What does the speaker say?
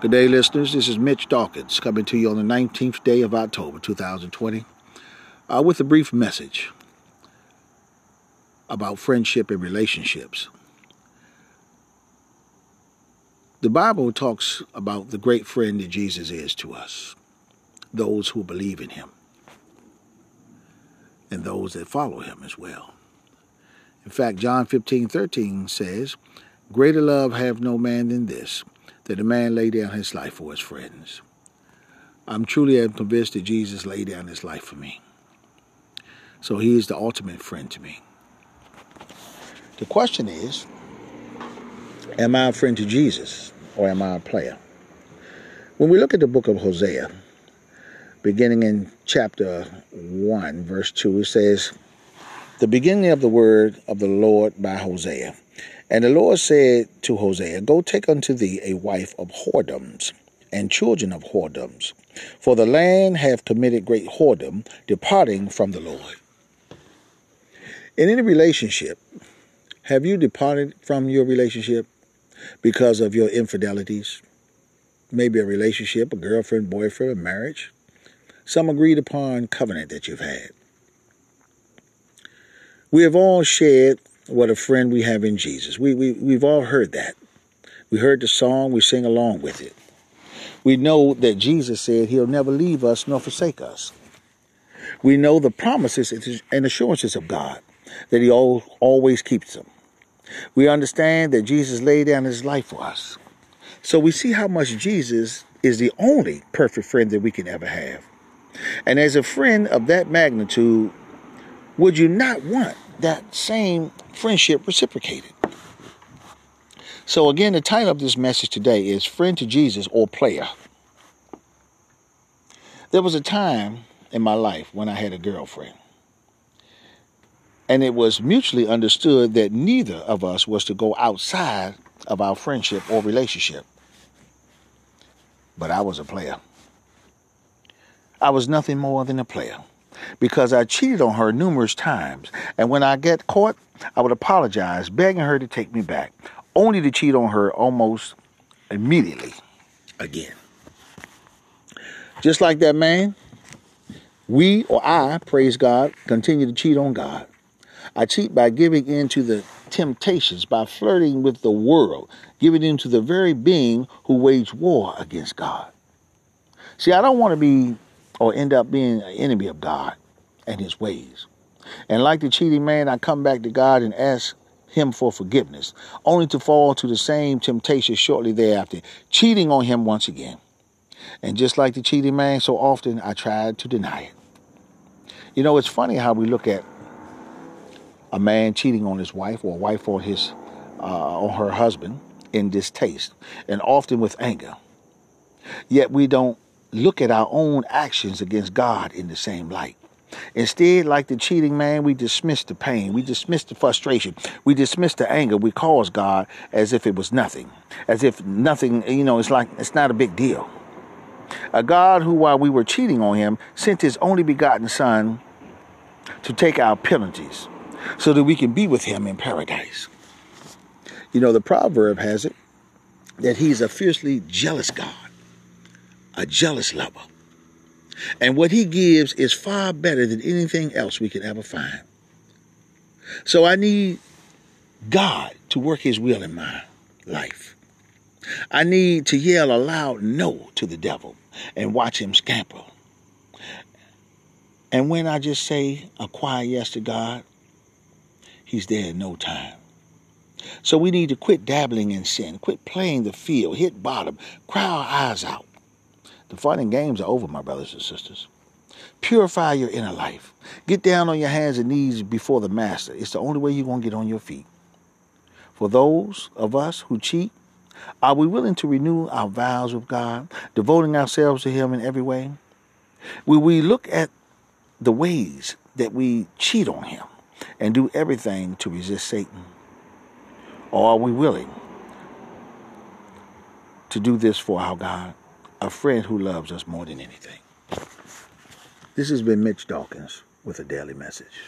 Good day, listeners. This is Mitch Dawkins coming to you on the 19th day of October 2020 uh, with a brief message about friendship and relationships. The Bible talks about the great friend that Jesus is to us, those who believe in him, and those that follow him as well. In fact, John 15 13 says, Greater love have no man than this that a man lay down his life for his friends. I'm truly convinced that Jesus laid down his life for me. So he is the ultimate friend to me. The question is, am I a friend to Jesus or am I a player? When we look at the book of Hosea, beginning in chapter 1, verse 2, it says, The beginning of the word of the Lord by Hosea. And the Lord said to Hosea, Go take unto thee a wife of whoredoms and children of whoredoms, for the land hath committed great whoredom, departing from the Lord. In any relationship, have you departed from your relationship because of your infidelities? Maybe a relationship, a girlfriend, boyfriend, a marriage, some agreed upon covenant that you've had. We have all shared what a friend we have in Jesus. We, we, we've all heard that. We heard the song, we sing along with it. We know that Jesus said he'll never leave us nor forsake us. We know the promises and assurances of God, that he always keeps them. We understand that Jesus laid down his life for us. So we see how much Jesus is the only perfect friend that we can ever have. And as a friend of that magnitude, would you not want that same friendship reciprocated. So, again, the title of this message today is Friend to Jesus or Player. There was a time in my life when I had a girlfriend. And it was mutually understood that neither of us was to go outside of our friendship or relationship. But I was a player. I was nothing more than a player because I cheated on her numerous times. And when I get caught, I would apologize, begging her to take me back, only to cheat on her almost immediately again. Just like that man, we or I, praise God, continue to cheat on God. I cheat by giving in to the temptations, by flirting with the world, giving in to the very being who waged war against God. See, I don't want to be or end up being an enemy of God and his ways. And like the cheating man, I come back to God and ask him for forgiveness, only to fall to the same temptation shortly thereafter, cheating on him once again. And just like the cheating man, so often I tried to deny it. You know, it's funny how we look at a man cheating on his wife or a wife on his uh, on her husband in distaste and often with anger. Yet we don't look at our own actions against God in the same light. Instead, like the cheating man, we dismiss the pain, we dismiss the frustration, we dismiss the anger we cause God as if it was nothing, as if nothing, you know, it's like it's not a big deal. A God who, while we were cheating on him, sent his only begotten Son to take our penalties so that we can be with him in paradise. You know, the proverb has it that he's a fiercely jealous God a jealous lover. And what he gives is far better than anything else we could ever find. So I need God to work his will in my life. I need to yell a loud no to the devil and watch him scamper. And when I just say a quiet yes to God, he's there in no time. So we need to quit dabbling in sin, quit playing the field, hit bottom, cry our eyes out, the and games are over, my brothers and sisters. Purify your inner life. Get down on your hands and knees before the Master. It's the only way you're going to get on your feet. For those of us who cheat, are we willing to renew our vows with God, devoting ourselves to Him in every way? Will we look at the ways that we cheat on Him and do everything to resist Satan? Or are we willing to do this for our God? A friend who loves us more than anything. This has been Mitch Dawkins with a daily message.